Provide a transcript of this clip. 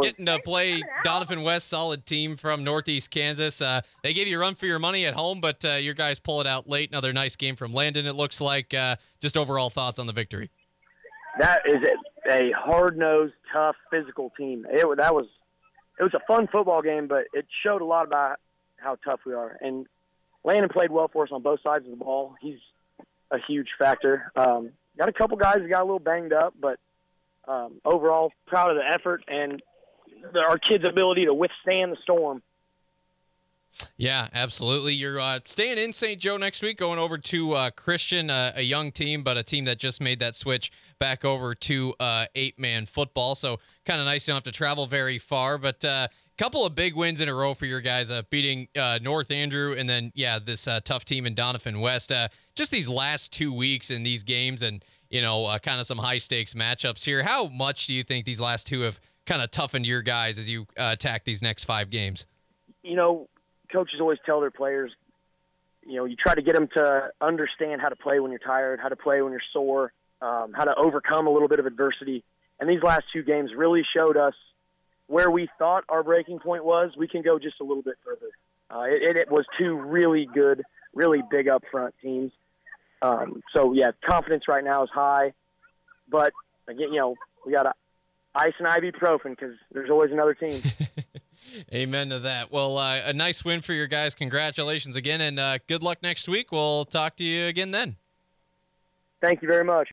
getting to play Doniphan West, solid team from Northeast Kansas. Uh, they gave you a run for your money at home, but uh, your guys pull it out late. Another nice game from Landon. It looks like. Uh, just overall thoughts on the victory. That is a hard nosed, tough, physical team. It that was it was a fun football game, but it showed a lot about how tough we are. And Landon played well for us on both sides of the ball. He's a huge factor. Um, got a couple guys that got a little banged up, but um, overall proud of the effort and our kids' ability to withstand the storm. Yeah, absolutely. You're uh, staying in St. Joe next week, going over to uh, Christian, uh, a young team, but a team that just made that switch back over to uh, eight man football. So kind of nice. You don't have to travel very far, but a uh, couple of big wins in a row for your guys, uh, beating North Andrew and then, yeah, this tough team in Doniphan West. just these last two weeks in these games and, you know, kind of some high stakes matchups here. How much do you think these last two have kind of toughened your guys as you attack these next five games? You know, coaches always tell their players, you know, you try to get them to understand how to play when you're tired, how to play when you're sore, um, how to overcome a little bit of adversity. And these last two games really showed us where we thought our breaking point was. We can go just a little bit further. Uh, it, it was two really good, really big up front teams. Um, so yeah, confidence right now is high, but again, you know, we got to ice and ibuprofen because there's always another team. Amen to that. Well, uh, a nice win for your guys. Congratulations again, and uh, good luck next week. We'll talk to you again then. Thank you very much.